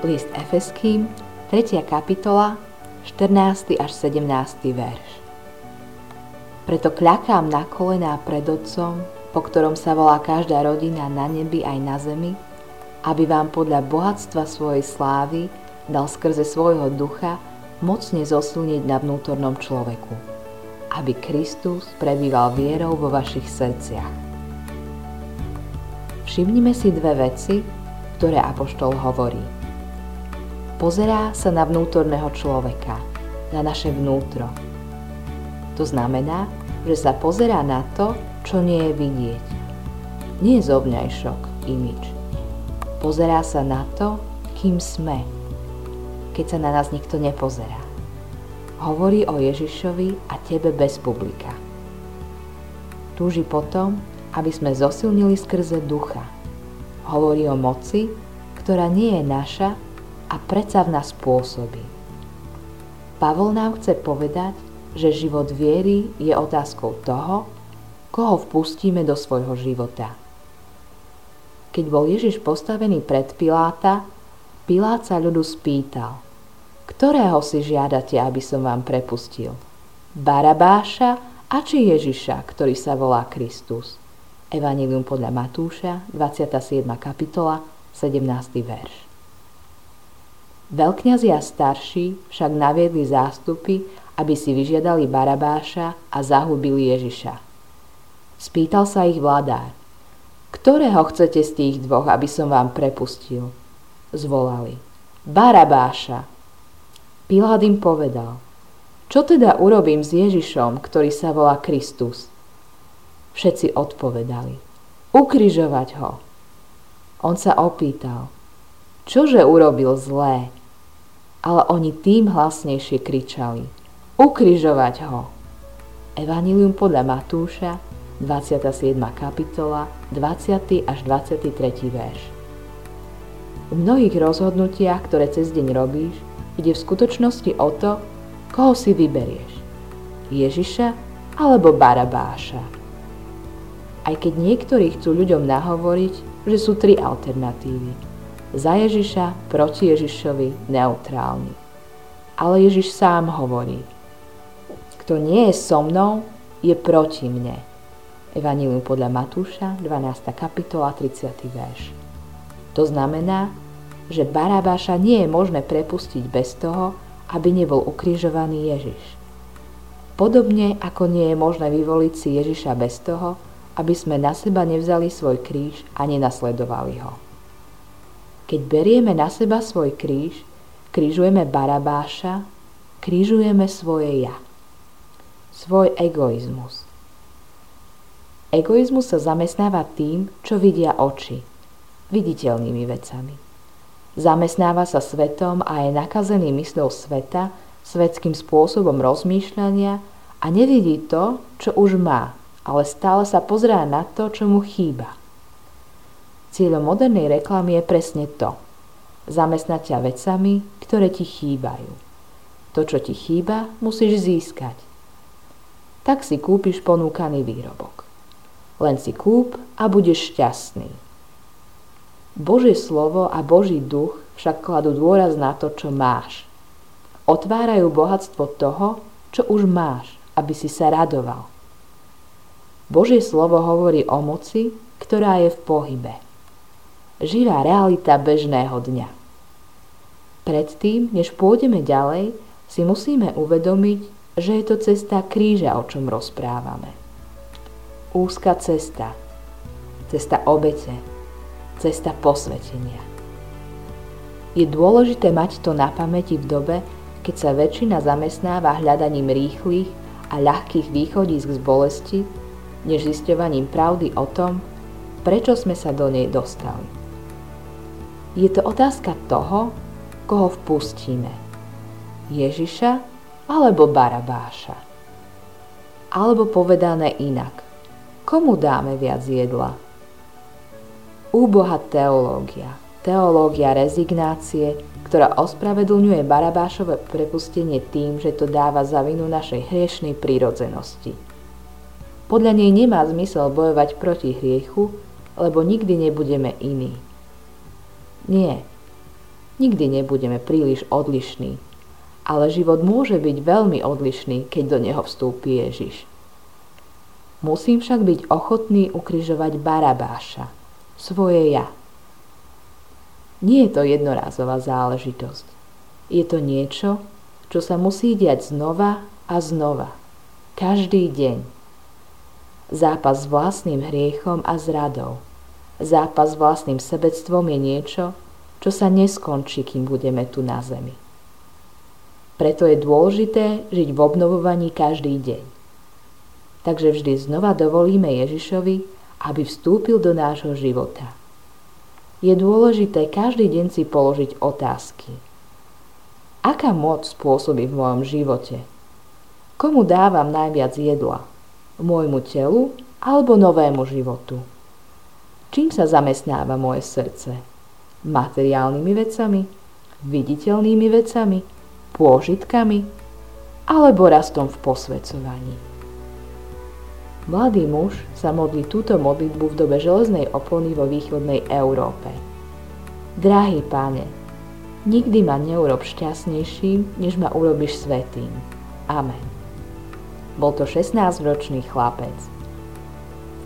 List Efeským, 3. kapitola, 14. až 17. verš. Preto kľakám na kolená pred Otcom, po ktorom sa volá každá rodina na nebi aj na zemi, aby vám podľa bohatstva svojej slávy dal skrze svojho ducha mocne zosilniť na vnútornom človeku, aby Kristus prebýval vierou vo vašich srdciach. Všimnime si dve veci, ktoré Apoštol hovorí. Pozerá sa na vnútorného človeka, na naše vnútro. To znamená, že sa pozerá na to, čo nie je vidieť. Nie je zovňajšok, imič. Pozerá sa na to, kým sme, keď sa na nás nikto nepozerá. Hovorí o Ježišovi a tebe bez publika. Túži potom, aby sme zosilnili skrze ducha. Hovorí o moci, ktorá nie je naša, a predsa v nás. Pavol nám chce povedať, že život viery je otázkou toho, koho vpustíme do svojho života. Keď bol Ježiš postavený pred Piláta, Pilát sa ľudu spýtal, ktorého si žiadate, aby som vám prepustil? Barabáša a či Ježiša, ktorý sa volá Kristus? Evangelium podľa Matúša, 27. kapitola, 17. verš. Veľkňazi a starší však naviedli zástupy, aby si vyžiadali Barabáša a zahubili Ježiša. Spýtal sa ich vladár, ktorého chcete z tých dvoch, aby som vám prepustil? Zvolali. Barabáša. Pilát im povedal, čo teda urobím s Ježišom, ktorý sa volá Kristus? Všetci odpovedali, ukrižovať ho. On sa opýtal, čože urobil zlé? Ale oni tým hlasnejšie kričali Ukrižovať ho! Evangelium podľa Matúša, 27. kapitola, 20. až 23. verš. V mnohých rozhodnutiach, ktoré cez deň robíš, ide v skutočnosti o to, koho si vyberieš. Ježiša alebo Barabáša. Aj keď niektorí chcú ľuďom nahovoriť, že sú tri alternatívy – za Ježiša, proti Ježišovi, neutrálny. Ale Ježiš sám hovorí, kto nie je so mnou, je proti mne. Evangelium podľa Matúša, 12. kapitola, 30. verš. To znamená, že Barabáša nie je možné prepustiť bez toho, aby nebol ukrižovaný Ježiš. Podobne ako nie je možné vyvoliť si Ježiša bez toho, aby sme na seba nevzali svoj kríž a nenasledovali ho. Keď berieme na seba svoj kríž, krížujeme Barabáša, krížujeme svoje ja. Svoj egoizmus. Egoizmus sa zamestnáva tým, čo vidia oči, viditeľnými vecami. Zamestnáva sa svetom a je nakazený mysľou sveta, svetským spôsobom rozmýšľania a nevidí to, čo už má, ale stále sa pozrá na to, čo mu chýba. Cieľom modernej reklamy je presne to. Zamestnať ťa vecami, ktoré ti chýbajú. To, čo ti chýba, musíš získať. Tak si kúpiš ponúkaný výrobok. Len si kúp a budeš šťastný. Božie slovo a Boží duch však kladú dôraz na to, čo máš. Otvárajú bohatstvo toho, čo už máš, aby si sa radoval. Božie slovo hovorí o moci, ktorá je v pohybe živá realita bežného dňa. Predtým, než pôjdeme ďalej, si musíme uvedomiť, že je to cesta kríža, o čom rozprávame. Úzka cesta, cesta obete, cesta posvetenia. Je dôležité mať to na pamäti v dobe, keď sa väčšina zamestnáva hľadaním rýchlych a ľahkých východísk z bolesti, než zisťovaním pravdy o tom, prečo sme sa do nej dostali. Je to otázka toho, koho vpustíme. Ježiša alebo Barabáša. Alebo povedané inak. Komu dáme viac jedla? Úboha teológia. Teológia rezignácie, ktorá ospravedlňuje Barabášové prepustenie tým, že to dáva za vinu našej hriešnej prírodzenosti. Podľa nej nemá zmysel bojovať proti hriechu, lebo nikdy nebudeme iní. Nie. nikdy nebudeme príliš odlišní, ale život môže byť veľmi odlišný, keď do neho vstúpi Ježiš. Musím však byť ochotný ukrižovať Barabáša, svoje ja. Nie je to jednorázová záležitosť. Je to niečo, čo sa musí diať znova a znova. Každý deň. Zápas s vlastným hriechom a zradou. Zápas s vlastným sebectvom je niečo, čo sa neskončí, kým budeme tu na zemi. Preto je dôležité žiť v obnovovaní každý deň. Takže vždy znova dovolíme Ježišovi, aby vstúpil do nášho života. Je dôležité každý deň si položiť otázky. Aká moc spôsobí v mojom živote? Komu dávam najviac jedla? Môjmu telu alebo novému životu? Čím sa zamestnáva moje srdce? materiálnymi vecami, viditeľnými vecami, pôžitkami alebo rastom v posvedcovaní. Mladý muž sa modlí túto modlitbu v dobe železnej opony vo východnej Európe. Drahý páne, nikdy ma neurob šťastnejším, než ma urobíš svetým. Amen. Bol to 16-ročný chlapec.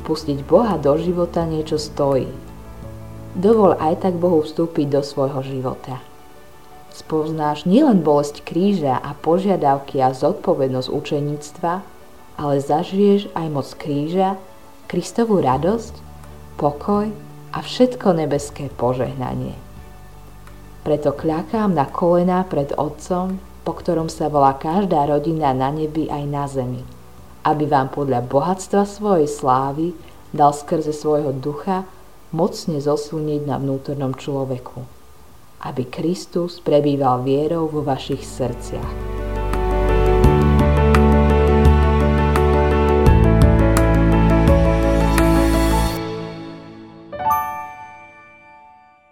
Vpustiť Boha do života niečo stojí – Dovol aj tak Bohu vstúpiť do svojho života. Spoznáš nielen bolesť kríža a požiadavky a zodpovednosť učeníctva, ale zažiješ aj moc kríža, Kristovú radosť, pokoj a všetko nebeské požehnanie. Preto kľakám na kolená pred Otcom, po ktorom sa volá každá rodina na nebi aj na zemi, aby vám podľa bohatstva svojej slávy dal skrze svojho ducha mocne zosilniť na vnútornom človeku, aby Kristus prebýval vierou vo vašich srdciach.